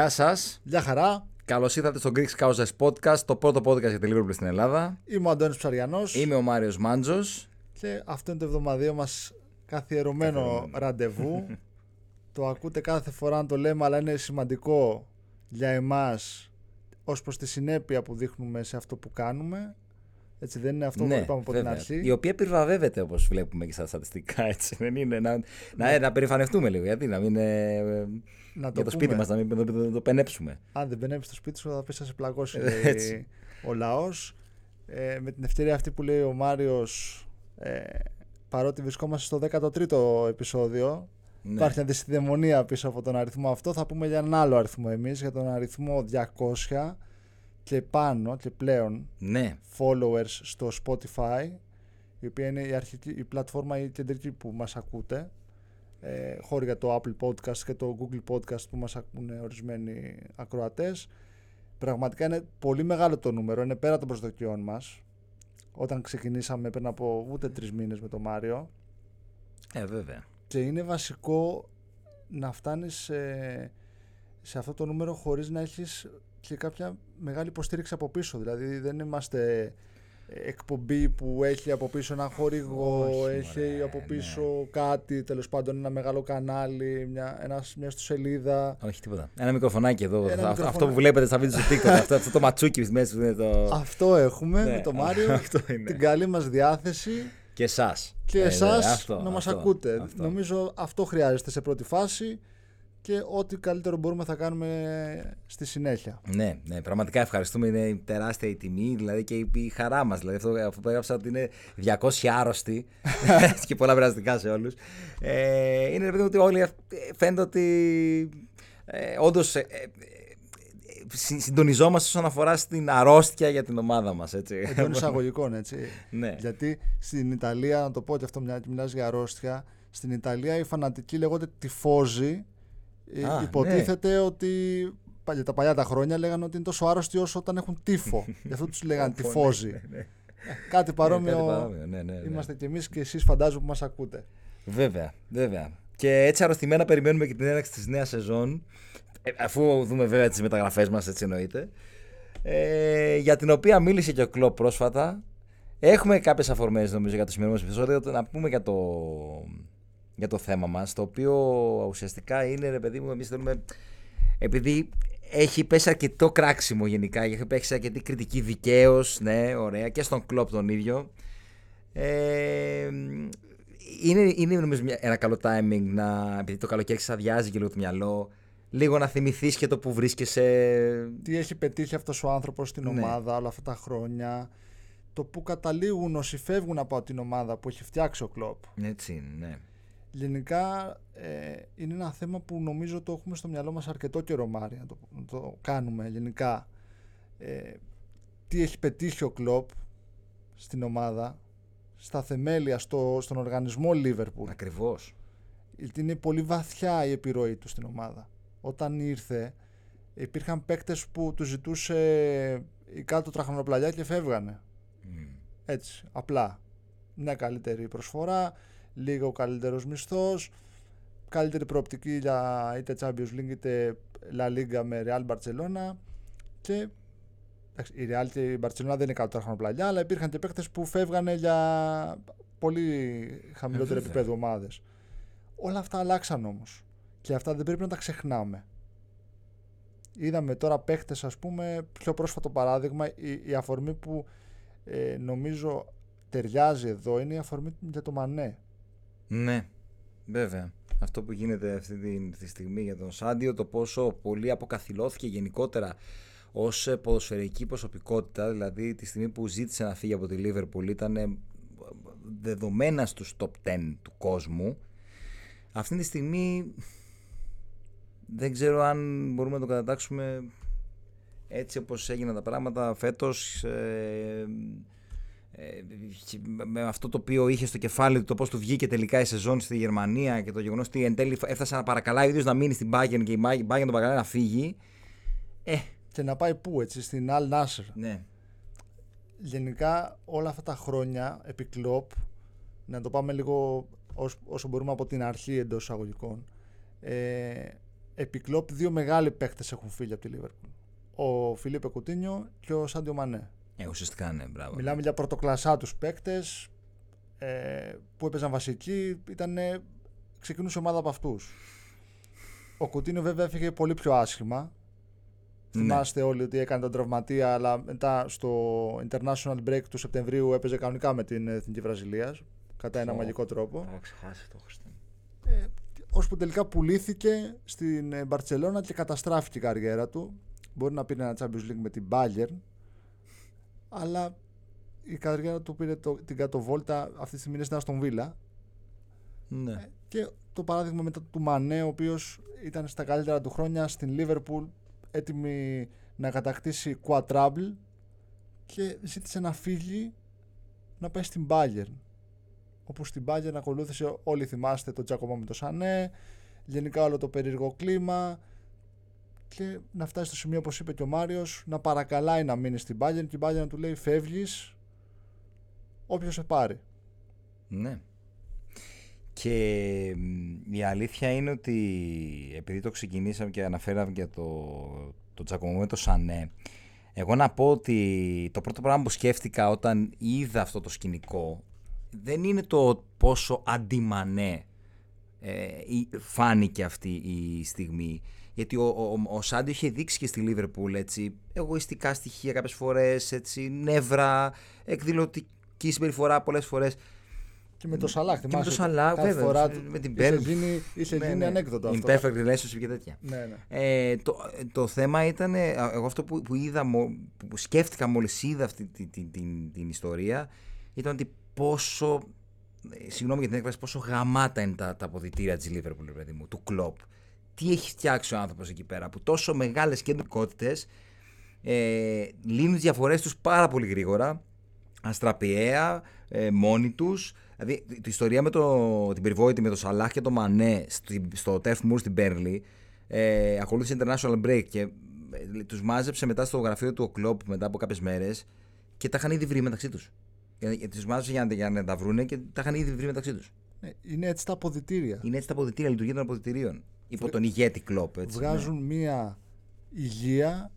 Γεια σας. Γεια χαρά. Καλώς ήρθατε στο Greek Causes Podcast, το πρώτο podcast για τη Liverpool στην Ελλάδα. Είμαι ο Αντώνης Ψαριανός. Είμαι ο Μάριος Μάντζος. Και αυτό είναι το εβδομαδίο μας καθιερωμένο ραντεβού. το ακούτε κάθε φορά να το λέμε, αλλά είναι σημαντικό για εμάς ως προς τη συνέπεια που δείχνουμε σε αυτό που κάνουμε. Έτσι δεν είναι αυτό Ναι, που είπαμε από βέβαια. την αρχή. Η οποία επιβραβεύεται όπως βλέπουμε και στα στατιστικά. Έτσι. Δεν είναι να, να, να περηφανευτούμε λίγο. Γιατί να μην. ε, ε, Να για το σπίτι πούμε. μας, να μην το, το, το πενέψουμε. Αν δεν μπαινεύει στο σπίτι σου, θα πεις να σε πλακώσει Ε, λέει, έτσι. ο λαός. Ε, με την ευκαιρία αυτή που λέει ο Μάριος, ε, παρότι βρισκόμαστε στο 13ο επεισόδιο, Ναι. Υπάρχει μια δυσδαιμονία πίσω από τον αριθμό αυτό. Θα πούμε για έναν άλλο αριθμό εμείς, για τον αριθμό 200 και πάνω και πλέον ναι. followers στο Spotify, η οποία είναι η, αρχική, η πλατφόρμα η κεντρική που μας ακούτε, ε, χώρη για το Apple Podcast και το Google Podcast που μας ακούνε ορισμένοι ακροατές. Πραγματικά είναι πολύ μεγάλο το νούμερο, είναι πέρα των προσδοκιών μας. Όταν ξεκινήσαμε πριν από ούτε τρεις μήνες με τον Μάριο, Ε, βέβαια. και είναι βασικό να φτάνεις σε, σε αυτό το νούμερο χωρίς να έχεις και κάποια μεγάλη υποστήριξη από πίσω. Δηλαδή δεν είμαστε εκπομπή που έχει από πίσω ένα χορηγό, Όχι, έχει μωρέ, από πίσω ναι. κάτι, τέλος πάντων ένα μεγάλο κανάλι, μια, ένας, μια σελίδα. Όχι τίποτα. Ένα μικροφωνάκι εδώ. Ένα αυτό, αυτό μικροφωνάκι. που βλέπετε στα βίντεο στο TikTok. αυτό, αυτό το ματσούκι στη μέση που είναι το. Αυτό έχουμε Ναι, με τον Μάριο, αυτό είναι. την καλή μας διάθεση Και εσάς. και εσάς να μας ακούτε. Νομίζω αυτό χρειάζεται σε πρώτη φάση και ό,τι καλύτερο μπορούμε θα κάνουμε στη συνέχεια. Ναι, ναι, πραγματικά ευχαριστούμε. Είναι τεράστια η τιμή δηλαδή και η, η χαρά μας. Δηλαδή, αυτό, αυτό που έγραψα ότι είναι 200 άρρωστοι και πολλά περαστικά σε όλους. Ε, είναι ρε παιδί μου, ότι όλοι ε, φαίνεται ότι ε, όντως ε, ε, συ- συντονιζόμαστε όσον αφορά στην αρρώστια για την ομάδα μας. Εντό εισαγωγικών, έτσι. ναι. Γιατί στην Ιταλία, να το πω και αυτό, μια μιλά για αρρώστια, στην Ιταλία οι φανατικοί λέγονται τυφόζοι. Ε, Α, Υποτίθεται ότι παλιά- τα παλιά τα χρόνια λέγανε ότι είναι τόσο άρρωστοι όσο όταν έχουν τύφο. Γι' αυτό τους λέγανε Πω, πω, τυφόζοι. ναι, ναι, ναι. Κάτι παρόμοιο. κάτι παρόμοιο, ναι, ναι, ναι. Είμαστε κι εμείς και εσείς φαντάζομαι που μας ακούτε. Βέβαια, βέβαια. Και έτσι αρρωστημένα περιμένουμε και την έναρξη της νέας σεζόν. ε, αφού δούμε βέβαια τις μεταγραφές μας, έτσι εννοείται. Ε, για την οποία μίλησε και ο Κλοπ πρόσφατα. Έχουμε κάποιες αφορμές νομίζω για το σημερινό μας επεισόδιο. Να πούμε για το, για το θέμα μας. Το οποίο ουσιαστικά είναι, ρε παιδί μου, εμείς θέλουμε. Επειδή έχει πέσει αρκετό κράξιμο γενικά, έχει πέσει αρκετή κριτική δικαίως, ναι, ωραία, και στον Κλοπ τον ίδιο. Ε, είναι, είναι νομίζω μια- ένα καλό timing να, επειδή το καλοκαίρι σας αδειάζει και λίγο το μυαλό, λίγο να θυμηθείς και το που βρίσκεσαι. Τι έχει πετύχει αυτός ο άνθρωπος στην Ναι. ομάδα όλα αυτά τα χρόνια. Το που καταλήγουν όσοι φεύγουν από την ομάδα που έχει φτιάξει ο Κλοπ. Έτσι είναι, ναι. Γενικά ε, είναι ένα θέμα που νομίζω το έχουμε στο μυαλό μας αρκετό καιρό Μάρια, να το, να το κάνουμε γενικά. Ε, τι έχει πετύχει ο Κλοπ στην ομάδα, στα θεμέλια, στο, στον οργανισμό Liverpool. Ακριβώς. Γιατί είναι πολύ βαθιά η επιρροή του στην ομάδα. Όταν ήρθε, υπήρχαν παίκτες που του ζητούσε η κάτω τραχανοπλαγιά και φεύγανε. Μμ. Έτσι, απλά. Μια καλύτερη προσφορά, λίγο καλύτερος μισθός, καλύτερη προοπτική για είτε Champions League είτε La Liga με Real Barcelona και εντάξει, η Real και η Barcelona δεν είναι κάτω τραχανοπλαγιά, αλλά υπήρχαν και παίκτες που φεύγανε για πολύ χαμηλότερο Ε, βέβαια. επίπεδο ομάδες. Όλα αυτά αλλάξαν όμως και αυτά δεν πρέπει να τα ξεχνάμε. Είδαμε τώρα παίχτες ας πούμε, πιο πρόσφατο παράδειγμα, η, η αφορμή που ε, νομίζω ταιριάζει εδώ είναι η αφορμή για το Μανέ. Ναι, βέβαια. Αυτό που γίνεται αυτή τη, τη στιγμή για τον Σάντιο, το πόσο πολύ αποκαθιλώθηκε γενικότερα ως ε, ποδοσφαιρική προσωπικότητα, δηλαδή τη στιγμή που ζήτησε να φύγει από τη Λίβερπουλ ήταν ε, δεδομένα στους top 10 του κόσμου. Αυτή τη στιγμή δεν ξέρω αν μπορούμε να το κατατάξουμε έτσι όπως έγιναν τα πράγματα φέτος ε, ε, με αυτό το οποίο είχε στο κεφάλι του το πώς του βγήκε τελικά η σεζόν στη Γερμανία και το γεγονός ότι εν τέλει έφτασε να παρακαλάει ο ίδιος να μείνει στην Bayern και η Bayern τον παρακαλάει να φύγει ε, Και να πάει πού, έτσι, στην Al Nasser. ναι, Γενικά όλα αυτά τα χρόνια επί Κλοπ, να το πάμε λίγο όσο, όσο μπορούμε από την αρχή εντός εισαγωγικών, ε, επί Κλόπ δύο μεγάλοι παίκτες έχουν φύγει από τη Λίβερπουλ. Ο Φιλίπε Κουτίνιο και ο Σάντιο Μανέ. Ε, ουσιαστικά ναι, μπράβο. Μιλάμε για πρωτοκλασσά τους παίκτες ε, που έπαιζαν βασικοί. Ήταν, ξεκινούσε ομάδα από αυτούς. Ο Κουτίνιο βέβαια έφυγε πολύ πιο άσχημα. Ναι. Θυμάστε όλοι ότι έκανε τον τραυματία, αλλά μετά στο International Break του Σεπτεμβρίου έπαιζε κανονικά με την Εθνική Βραζιλίας. Κατά ένα Ω. μαγικό τρόπο. Θα ξεχάσει το Χριστέ. Ε, ώσπου τελικά πουλήθηκε στην ε, Μπαρτσελώνα και καταστράφηκε η καριέρα του. Μπορεί να πήρε ένα Champions League με την Bayern, αλλά η καριέρα του πήρε το, την κατοβόλτα αυτή τη στιγμή είναι στην Αστον Villa. Ναι. Και το παράδειγμα μετά του Μανέ, ο οποίος ήταν στα καλύτερα του χρόνια στην Liverpool, έτοιμη να κατακτήσει quadruple και ζήτησε να φύγει να πάει στην Bayern. Όπου στην Bayern ακολούθησε, όλοι θυμάστε, το Τζάκομα με το Σανέ, γενικά όλο το περίεργο κλίμα και να φτάσει στο σημείο, όπως είπε και ο Μάριος, να παρακαλάει να μείνει στην Bayern και η Bayern να του λέει φεύγεις όποιος σε πάρει. Ναι. Και μ, η αλήθεια είναι ότι επειδή το ξεκινήσαμε και αναφέραμε για το, το Τζακωμό με το Σανέ, εγώ να πω ότι το πρώτο πράγμα που σκέφτηκα όταν είδα αυτό το σκηνικό δεν είναι το πόσο αντιμανέ ε, ή- φάνηκε αυτή η στιγμή. Γιατί ο, ο, ο Σάντιο είχε δείξει και στη Λίβερπουλ έτσι, εγωιστικά στοιχεία κάποιες φορές, έτσι, νεύρα, εκδηλωτική συμπεριφορά πολλές φορές. Και με το Σαλάχ, Και με θυμάσαι. το Σαλάχ, κάθε βέβαια, φορά με την είχε Bell. γίνει, είχε Ναι, γίνει ναι. ανέκδοτο αυτό. Imperfect relationship και τέτοια. Ναι, ναι. Ε, το, το θέμα ήταν, ε, εγώ αυτό που, που είδα, μο- που σκέφτηκα μόλις είδα αυτή την, την, την, την ιστορία, ήταν ότι πόσο, ε, συγγνώμη για την έκφραση, πόσο γαμάτα είναι τα, τα αποδητήρια της Liverpool, ρε παιδί μου, του κλόπ. Τι έχει φτιάξει ο άνθρωπος εκεί πέρα, που τόσο μεγάλες κεντρικότητες ε, λύνουν τις διαφορές τους πάρα πολύ γρήγορα, αστραπιαία, ε, μόνοι τους. Δηλαδή, η ιστορία με το, την περιβόητη με το Σαλάχ και το Μανέ στη- στο Turf Moor στην Πέρλι ε, ακολούθησε International Break και ε, τους μάζεψε μετά στο γραφείο του ο Κλόπ μετά από κάποιες μέρες και τα είχαν ήδη βρει μεταξύ τους. Για, για, τους μάζεψε για, να- για να τα βρούνε και τα είχαν ήδη βρει μεταξύ τους. Ναι, είναι έτσι τα αποδητήρια. Είναι έτσι τα αποδητήρια, λειτουργία των αποδητηρίων. Υπό τον ηγέτη Κλόπ. Έτσι, ναι. Βγάζουν μία υγεία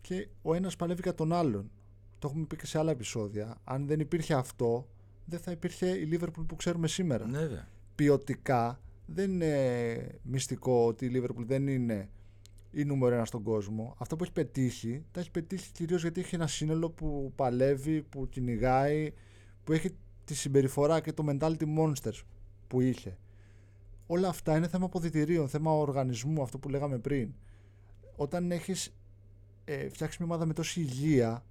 και ο ένας παλεύει για τον άλλον. Το έχουμε πει και σε άλλα επεισόδια. Αν δεν υπήρχε αυτό, δεν θα υπήρχε η Liverpool που ξέρουμε σήμερα. Ναι, βέβαια. Ποιοτικά δεν είναι μυστικό ότι η Liverpool δεν είναι η νούμερο ένα στον κόσμο. Αυτό που έχει πετύχει, τα έχει πετύχει κυρίως γιατί έχει ένα σύνολο που παλεύει, που κυνηγάει, που έχει τη συμπεριφορά και το mentality monsters που είχε. Όλα αυτά είναι θέμα αποδητηρίων, θέμα οργανισμού, αυτό που λέγαμε πριν. Όταν έχεις ε, φτιάξεις μια ομάδα με τόση υγεία,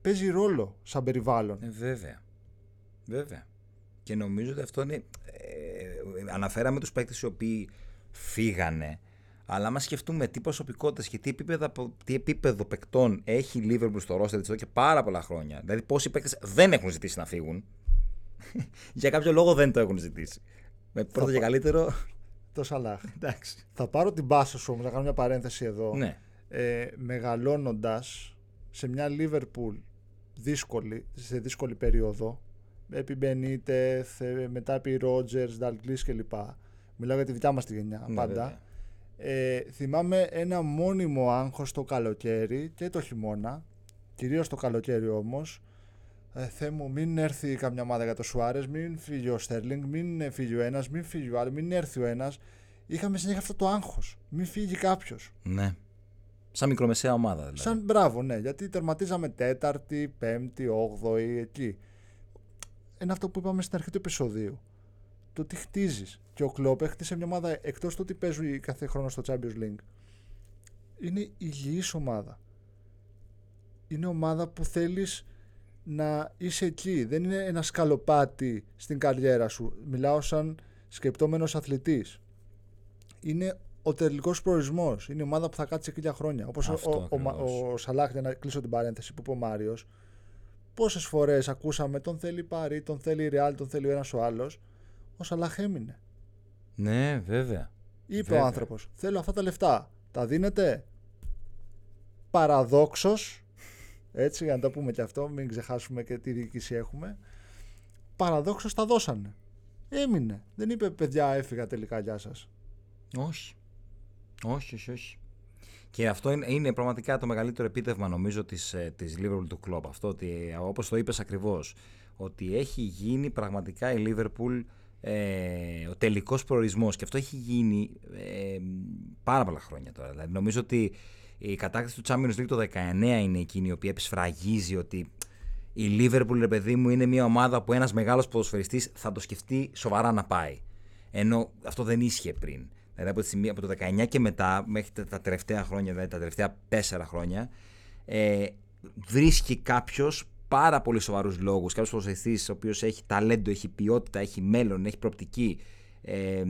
παίζει ρόλο σαν περιβάλλον. Ε, βέβαια. Βέβαια. Και νομίζω ότι αυτό είναι. Ε, αναφέραμε τους παίκτες οι οποίοι φύγανε. Αλλά άμα σκεφτούμε τι προσωπικότητες και τι, επίπεδα, τι επίπεδο παικτών έχει η Liverpool στο ρόστερ της εδώ και πάρα πολλά χρόνια. Δηλαδή, πόσοι παίκτες δεν έχουν ζητήσει να φύγουν. Για κάποιο λόγο δεν το έχουν ζητήσει. Με πρώτο και πά- καλύτερο. Το Σαλάχ. Εντάξει. Θα πάρω την πάσα σου όμως, να κάνω μια παρένθεση εδώ. Ναι. ε, μεγαλώνοντας σε μια Liverpool δύσκολη, σε δύσκολη περίοδο επί Μπενίτεθ, ε, μετά επί Ρότζερς, Νταλγκλής κλπ. Μιλάω για τη δικιά μας τη γενιά Ναι, πάντα. βέβαια. Ε, θυμάμαι ένα μόνιμο άγχος το καλοκαίρι και το χειμώνα, κυρίως το καλοκαίρι όμως. Ε, Θεέ μου, μην έρθει καμιά ομάδα για το Σουάρες, μην φύγει ο Στέρλινγκ, μην ε, φύγει ο ένας, μην φύγει ο άλλος, μην έρθει ο ένας. Είχαμε συνέχεια αυτό το άγχος, μην φύγει κάποιος. ναι. Σαν μικρομεσαία ομάδα δηλαδή. Σαν μπράβο, ναι, γιατί τερματίζαμε τέταρτη, πέμπτη, όγδοη, εκεί. Είναι αυτό που είπαμε στην αρχή του επεισοδίου. Το τι χτίζεις. Και ο Κλόπ έχτισε μια ομάδα εκτός του ότι παίζουν κάθε χρόνο στο Champions League. Είναι υγιής ομάδα. Είναι ομάδα που θέλεις να είσαι εκεί. Δεν είναι ένα σκαλοπάτι στην καριέρα σου. Μιλάω σαν σκεπτόμενος αθλητής. Είναι ο τελικός προορισμός. Είναι η ομάδα που θα κάτσει εκεί για χρόνια. Όπως Αυτό ο, ο, Μα- ακριβώς. ο Σαλάχ, για να κλείσω την παρένθεση που είπε ο Μάριος, πόσες φορές ακούσαμε τον θέλει η Παρή, τον θέλει η Ρεάλ, τον θέλει ο ένας ο άλλος. Ο Σαλάχ έμεινε. Ναι, βέβαια. Είπε Βέβαια. ο άνθρωπος: Θέλω αυτά τα λεφτά. Τα δίνετε; Παραδόξως. Έτσι, για να το πούμε και αυτό, μην ξεχάσουμε και τι διοίκηση έχουμε. Παραδόξως τα δώσανε. Έμεινε. Δεν είπε παιδιά, έφυγα τελικά, γεια σας. Όχι. Όχι, όχι, όχι. Και αυτό είναι, είναι πραγματικά το μεγαλύτερο επίτευγμα νομίζω της, ε, της Liverpool του κλόπ. Αυτό ότι όπως το είπες ακριβώς, ότι έχει γίνει πραγματικά η Liverpool ε, ο τελικός προορισμός και αυτό έχει γίνει ε, πάρα πολλά χρόνια τώρα. Δηλαδή, νομίζω ότι η κατάκτηση του Champions League το 19 είναι εκείνη η οποία επισφραγίζει ότι η Liverpool, ρε παιδί μου, είναι μια ομάδα που ένας μεγάλος ποδοσφαιριστής θα το σκεφτεί σοβαρά να πάει. Ενώ αυτό δεν ίσχυε πριν. Δηλαδή από, τη από το 19 και μετά, μέχρι τα τελευταία χρόνια, δηλαδή τα τελευταία 4 χρόνια, ε, βρίσκει κάποιος πάρα πολύ σοβαρούς λόγους. Κάποιος ποδοσφαιριστής ο οποίος έχει ταλέντο, έχει ποιότητα, έχει μέλλον, έχει προοπτική. Ε,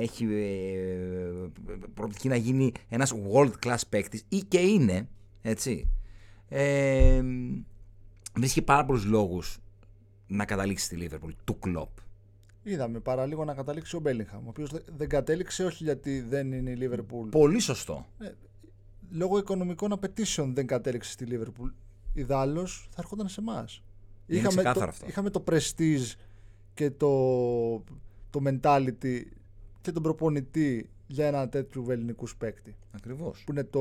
έχει ε, προοπτική να γίνει ένας world class παίκτης ή και είναι έτσι ε, βρίσκει πάρα πολλούς λόγους να καταλήξει στη Liverpool του κλοπ Είδαμε παραλίγο να καταλήξει ο Μπέλιγχαμ, ο οποίος δεν κατέληξε όχι γιατί δεν είναι η Λίβερπουλ. Πολύ σωστό. Ε, λόγω οικονομικών απαιτήσεων δεν κατέληξε στη Λίβερπουλ. Ιδάλω θα έρχονταν σε εμάς. Είχαμε, το, είχαμε το prestige και το, το mentality και τον προπονητή για ένα τέτοιο ελληνικού παίκτη. Ακριβώς. Που είναι το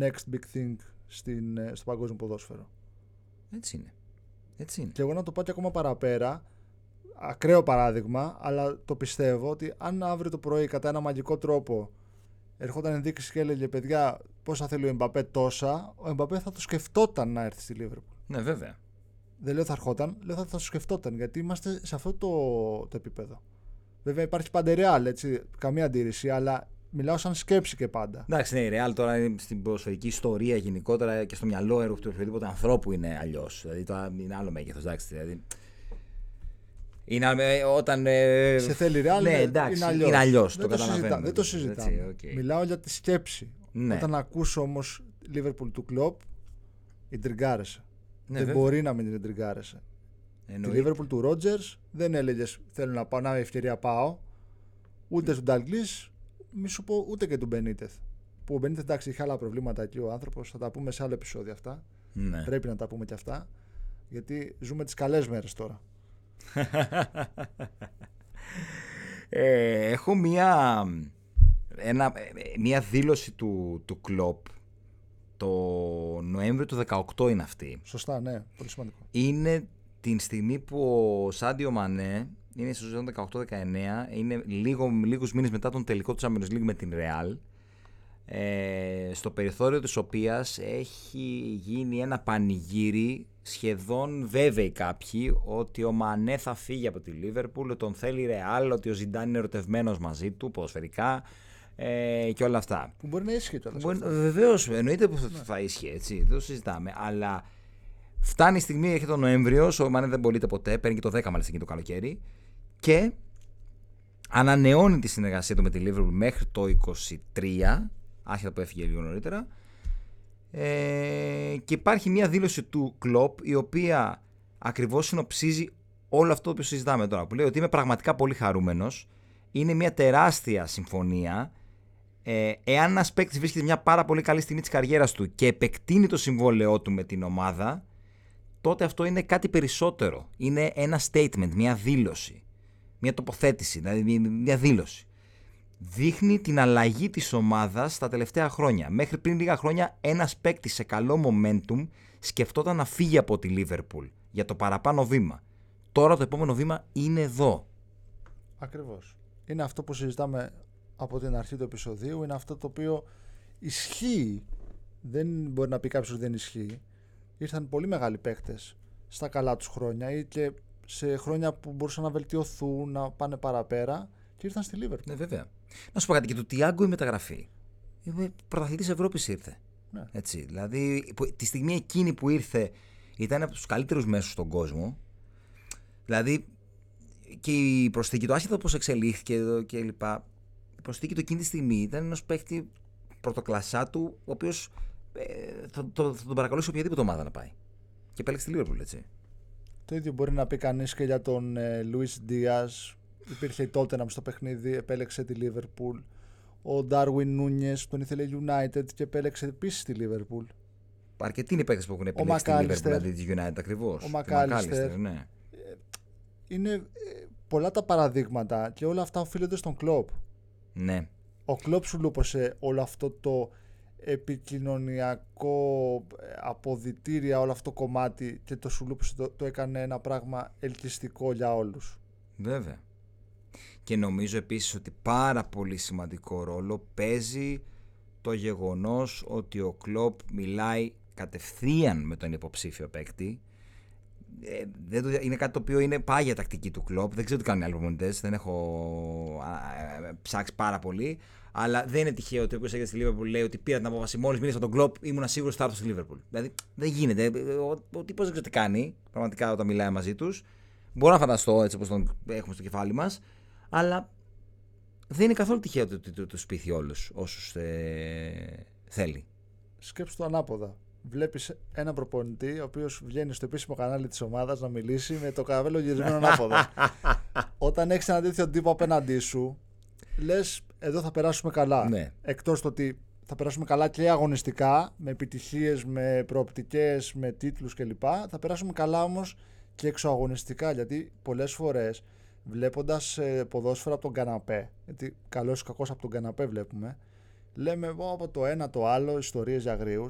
next big thing στην, ε, στο παγκόσμιο ποδόσφαιρο. Έτσι είναι. Έτσι είναι. Και εγώ να το πάω και ακόμα παραπέρα, ακραίο παράδειγμα, αλλά το πιστεύω ότι αν αύριο το πρωί κατά ένα μαγικό τρόπο ερχόταν ενδείξεις και έλεγε παιδιά πόσα θέλει ο Εμπαπέ τόσα, ο Εμπαπέ θα το σκεφτόταν να έρθει στη Λίβερπουλ. Ναι, βέβαια. Δεν λέω θα ερχόταν, λέω θα το σκεφτόταν γιατί είμαστε σε αυτό το, το επίπεδο. Βέβαια υπάρχει πάντα ρεάλ, έτσι, καμία αντίρρηση, αλλά μιλάω σαν σκέψη και πάντα. Εντάξει, ναι, η Real τώρα είναι στην ποδοσφαιρική ιστορία γενικότερα και στο μυαλό έργου του οποιοδήποτε ανθρώπου είναι αλλιώς. Δηλαδή τώρα είναι άλλο μέγεθος. Δηλαδή, είναι, ε, όταν, ε, σε θέλει ρεάλ, ναι, εντάξει, είναι αλλιώς. Δεν, το, το συζητά, δεν το συζητάμε. okay. Μιλάω για τη σκέψη. Ναι. Όταν ακούσω όμως Liverpool του κλοπ, η τριγκάρεσε. Ναι, δεν βέβαια. μπορεί να μην την τριγκάρεσε. Τη Liverpool του Ρότζερ δεν έλεγες Θέλω να πάω, να ευκαιρία πάω. Ούτε στον Νταλγκλή, μη σου πω ούτε και του Μπενίτεθ. Που ο Μπενίτεθ εντάξει είχε άλλα προβλήματα εκεί ο άνθρωπος, θα τα πούμε σε άλλο επεισόδιο αυτά. Ναι. Πρέπει να τα πούμε και αυτά. Γιατί ζούμε τις καλές μέρες τώρα. ε, έχω μία, ένα, μία δήλωση του, του Κλόπ το Νοέμβριο του 18 είναι αυτή. Σωστά, ναι. Πολύ σημαντικό. Είναι την στιγμή που ο Σάντιο Μανέ είναι στο σεζόν 18-19, είναι λίγο, λίγους μήνες μετά τον τελικό του Champions League με την Real, ε, στο περιθώριο της οποίας έχει γίνει ένα πανηγύρι σχεδόν βέβαιοι κάποιοι ότι ο Μανέ θα φύγει από τη Λίβερπουλ, τον θέλει Ρεάλ, ότι ο Ζιντάν είναι ερωτευμένος μαζί του ποδοσφαιρικά ε, και όλα αυτά. Που μπορεί να ίσχυε τώρα. Βεβαίως, εννοείται που θα, θα ίσχυε έτσι, δεν το συζητάμε. Αλλά φτάνει η στιγμή, έχει τον Νοέμβριο, ο Μανέ δεν πωλείται ποτέ, παίρνει και το 10 μάλιστα εκεί το καλοκαίρι και ανανεώνει τη συνεργασία του με τη Λίβερπουλ μέχρι το 23, άσχετα που έφυγε λίγο νωρίτερα ε, και υπάρχει μια δήλωση του Κλοπ η οποία ακριβώς συνοψίζει όλο αυτό που συζητάμε τώρα. Που λέει ότι είμαι πραγματικά πολύ χαρούμενος. Είναι μια τεράστια συμφωνία. Ε, εάν ένας παίκτης βρίσκεται μια πάρα πολύ καλή στιγμή της καριέρας του και επεκτείνει το συμβόλαιό του με την ομάδα, τότε αυτό είναι κάτι περισσότερο. Είναι ένα statement, μια δήλωση. Μια τοποθέτηση, δηλαδή μια δήλωση δείχνει την αλλαγή της ομάδας τα τελευταία χρόνια. Μέχρι πριν λίγα χρόνια ένας παίκτης σε καλό momentum σκεφτόταν να φύγει από τη Λίβερπουλ για το παραπάνω βήμα. Τώρα το επόμενο βήμα είναι εδώ. Ακριβώς. Είναι αυτό που συζητάμε από την αρχή του επεισοδίου, είναι αυτό το οποίο ισχύει. Δεν μπορεί να πει κάποιος ότι δεν ισχύει. Ήρθαν πολύ μεγάλοι παίκτες στα καλά τους χρόνια ή και σε χρόνια που μπορούσαν να βελτιωθούν, να πάνε παραπέρα και ήρθαν στη Λίβερπουλ. Ναι, βέβαια. Να σου πω κάτι και του Τιάγκο η μεταγραφή. Πρωταθλητής Ευρώπης ήρθε. Ναι. Έτσι, δηλαδή, τη στιγμή εκείνη που ήρθε ήταν από τους καλύτερους μέσους στον κόσμο. Δηλαδή, και η προσθήκη του, άσχετα πώς εξελίχθηκε και λοιπά, η προσθήκη του εκείνη τη στιγμή ήταν ενό παίχτη πρωτοκλασσά του, ο οποίος ε, θα, θα, θα, τον παρακαλούσε οποιαδήποτε ομάδα να πάει. Και επέλεξε τη Λίβερπουλ, έτσι. Το ίδιο μπορεί να πει κανείς και για τον ε, Λουίς Δία, Υπήρχε η Tottenham στο παιχνίδι, επέλεξε τη Liverpool. Ο Darwin Νούνιες τον ήθελε United και επέλεξε επίσης τη Liverpool. Αρκετοί είναι οι παίκτες που έχουν επιλέξει τη Liverpool, δηλαδή της United ακριβώς. Ο Μακάλιστερ. Ναι. Ε, είναι ε, πολλά τα παραδείγματα και όλα αυτά οφείλονται στον κλοπ. Ναι. Ο Κλόπ σου λούπωσε όλο αυτό το επικοινωνιακό ε, αποδητήρια, όλο αυτό το κομμάτι και το σου λούπωσε, το, το έκανε ένα πράγμα ελκυστικό για όλους. Βέβαια. Και νομίζω επίσης ότι πάρα πολύ σημαντικό ρόλο παίζει το γεγονός ότι ο Κλόπ μιλάει κατευθείαν με τον υποψήφιο παίκτη. Ε, δεν το, είναι κάτι το οποίο είναι πάγια τακτική του Κλόπ. Δεν ξέρω τι κάνουν οι άλλοι προπονητές, δεν έχω α, ε, ψάξει πάρα πολύ. Αλλά δεν είναι τυχαίο ότι όποιο έρχεται στη Λίβερπουλ λέει ότι πήρα την απόφαση μόλις μίλησα τον Κλοπ, ήμουν σίγουρος ότι θα έρθω στη Λίβερπουλ. Δηλαδή δεν γίνεται. Ο, ο τύπος δεν ξέρει τι κάνει πραγματικά όταν μιλάει μαζί τους. Μπορώ να φανταστώ έτσι όπως τον έχουμε στο κεφάλι μας. Αλλά δεν είναι καθόλου τυχαίο ότι του, του σπίθει όλους όσους ε, θέλει. Σκέψου το ανάποδα. Βλέπεις έναν προπονητή ο οποίος βγαίνει στο επίσημο κανάλι της ομάδας να μιλήσει με το καβέλο γυρισμένο ανάποδα. Όταν έχεις ένα τέτοιο τύπο απέναντί σου, λες εδώ θα περάσουμε καλά. Ναι. Εκτός το ότι θα περάσουμε καλά και αγωνιστικά, με επιτυχίες, με προοπτικές, με τίτλους κλπ. Θα περάσουμε καλά όμως και εξωαγωνιστικά γιατί πολλές φορές βλέποντας ε, ποδόσφαιρα από τον καναπέ, γιατί καλός ή κακός από τον καναπέ βλέπουμε, λέμε εγώ από το ένα το άλλο, ιστορίες για αγρίου,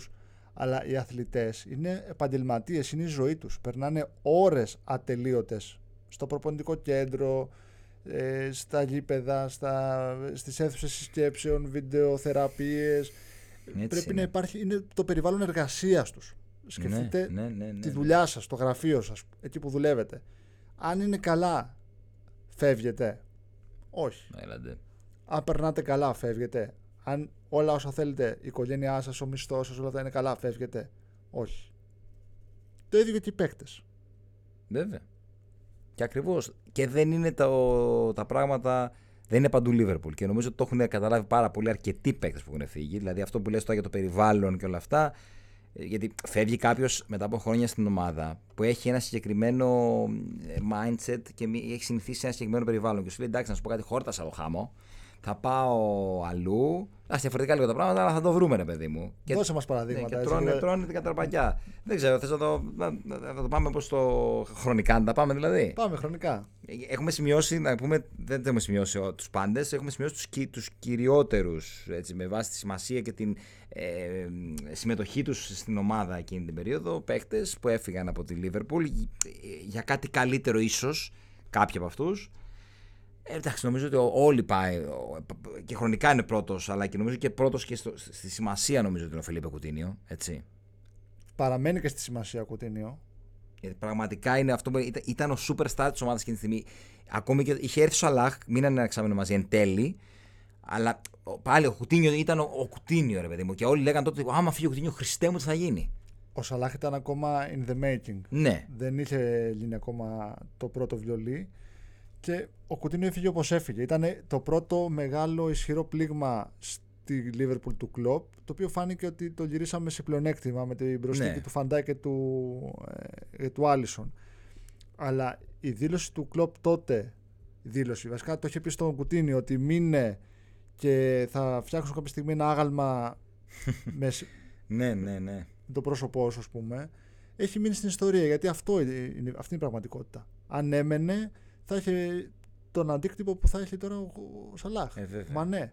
αλλά οι αθλητές είναι επαγγελματίες, είναι η ζωή τους. Περνάνε ώρες ατελείωτες στο προπονητικό κέντρο, ε, στα γήπεδα, στα, στις αίθουσες συσκέψεων, βιντεοθεραπείες. Πρέπει να υπάρχει, είναι το περιβάλλον εργασίας τους. Σκεφτείτε ναι, ναι, ναι, τη δουλειά σας, το γραφείο σας, εκεί που δουλεύετε. Αν είναι καλά, φεύγετε. Όχι. Έλατε. Αν περνάτε καλά, φεύγετε. Αν όλα όσα θέλετε, η οικογένειά σας, ο μισθός σας, όλα αυτά είναι καλά, φεύγετε. Όχι. Το ίδιο και οι παίκτες. Βέβαια. Και ακριβώς. Και δεν είναι το, τα πράγματα. Δεν είναι παντού Λίβερπουλ. Και νομίζω ότι το έχουν καταλάβει πάρα πολύ αρκετοί παίκτες που έχουν φύγει. Δηλαδή αυτό που λες τώρα για το περιβάλλον και όλα αυτά. Ε, γιατί φεύγει κάποιος μετά από χρόνια στην ομάδα που έχει ένα συγκεκριμένο ε, mindset και έχει συνηθίσει σε ένα συγκεκριμένο περιβάλλον. Και σου λέει εντάξει, να σου πω κάτι, χόρτασα το χάμο θα πάω αλλού. Α, διαφορετικά λίγο τα πράγματα, αλλά θα το βρούμε, ρε παιδί μου. Και, Δώσε μας παραδείγματα. Ναι, και τρώνε, έτσι, τρώνε την καταρπακιά. Δεν ξέρω, θες να το, να, το πάμε πώ το. χρονικά, να τα πάμε δηλαδή; Πάμε χρονικά. Έχουμε σημειώσει, να πούμε, δεν έχουμε σημειώσει τους πάντες, έχουμε σημειώσει τους τους κυριότερους με βάση τη σημασία και την ε, συμμετοχή τους στην ομάδα εκείνη την περίοδο. Παίχτε που έφυγαν από τη Λίβερπουλ για κάτι καλύτερο, ίσως κάποιοι από αυτούς. Ε, εντάξει, νομίζω ότι όλοι πάει. Και χρονικά είναι πρώτος, αλλά και νομίζω και πρώτος και στο, στη σημασία νομίζω ότι είναι ο Φελίπε Κουτίνιο. Έτσι. Παραμένει και στη σημασία Κουτίνιο. Γιατί πραγματικά είναι αυτό που ήταν, ήταν ο superstar της ομάδας εκείνη τη στιγμή. Ακόμη και είχε έρθει ο Σαλάχ, μείνανε ένα εξάμεινο μαζί εν τέλει. Αλλά πάλι ο Κουτίνιο ήταν ο, ο Κουτίνιο, ρε παιδί μου. Και όλοι λέγανε τότε: Άμα φύγει ο Κουτίνιο, Χριστέ μου, τι θα γίνει. Ο Σαλάχ ήταν ακόμα in the making. Ναι. Δεν είχε γίνει ακόμα το πρώτο βιολί. Και ο Κουτίνιο έφυγε όπως έφυγε. Ήταν το πρώτο μεγάλο ισχυρό πλήγμα στη Λίβερπουλ του Κλοπ, το οποίο φάνηκε ότι το γυρίσαμε σε πλεονέκτημα με την προσθήκη ναι. του Φαντά και του, ε, του Άλισον. Αλλά η δήλωση του Κλοπ τότε, η δήλωση, βασικά το είχε πει στον Κουτίνιο ότι μείνε και θα φτιάξουν κάποια στιγμή ένα άγαλμα με, ναι, ναι, ναι. το πρόσωπό σου, ας πούμε. Έχει μείνει στην ιστορία γιατί αυτό είναι, αυτή είναι η πραγματικότητα. Αν έμενε, θα είχε τον αντίκτυπο που θα έχει τώρα ο, Σαλάχ. Ε, Μα ναι.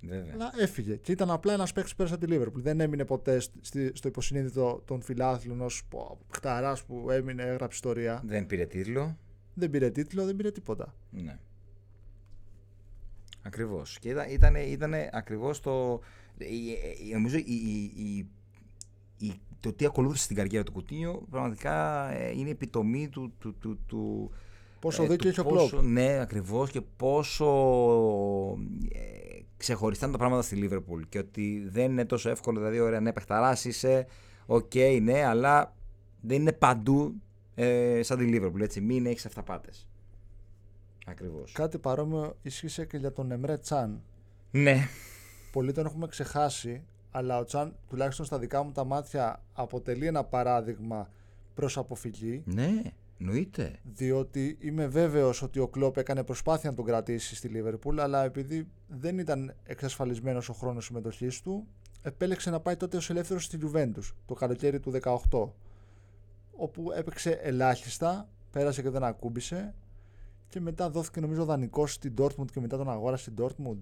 Βέβαια. Αλλά έφυγε. Και ήταν απλά ένας παίκτης που πέρασε τη Λίβερπουλ. Δεν έμεινε ποτέ στο υποσυνείδητο των φιλάθλων ως χταράς που έμεινε, έγραψε ιστορία. Δεν πήρε τίτλο. Δεν πήρε τίτλο, δεν πήρε τίποτα. Ναι. Ακριβώς. Και ήταν, ήταν, ακριβώς το. Νομίζω η, η, η, το τι ακολούθησε στην καριέρα του Κουτίνιο πραγματικά ε, είναι επιτομή του, του, του, του Πόσο ε, δίκιο έχει ο Κλόπ. Ναι, ακριβώς και πόσο ε, ξεχωριστά τα πράγματα στη Λίβερπουλ. Και ότι δεν είναι τόσο εύκολο, δηλαδή, ωραία, ναι, παιχταράς είσαι, OK, okay, ναι, αλλά δεν είναι παντού ε, σαν τη Λίβερπουλ. Έτσι, μην έχεις αυταπάτες. Ακριβώς. Κάτι παρόμοιο ισχύσε και για τον Εμρέ Τσάν. Ναι. Πολλοί τον έχουμε ξεχάσει, αλλά ο Τσάν, τουλάχιστον στα δικά μου τα μάτια, αποτελεί ένα παράδειγμα προς αποφυγή. Ναι. Νοείται. Διότι είμαι βέβαιος ότι ο Κλόπ έκανε προσπάθεια να τον κρατήσει στη Λίβερπουλ, αλλά επειδή δεν ήταν εξασφαλισμένος ο χρόνος συμμετοχής του, επέλεξε να πάει τότε ως ελεύθερος στη Γιουβέντους το καλοκαίρι του 18. Όπου έπαιξε ελάχιστα, πέρασε και δεν ακούμπησε και μετά δόθηκε νομίζω δανεικός στην Dortmund και μετά τον αγόρασε στην Dortmund.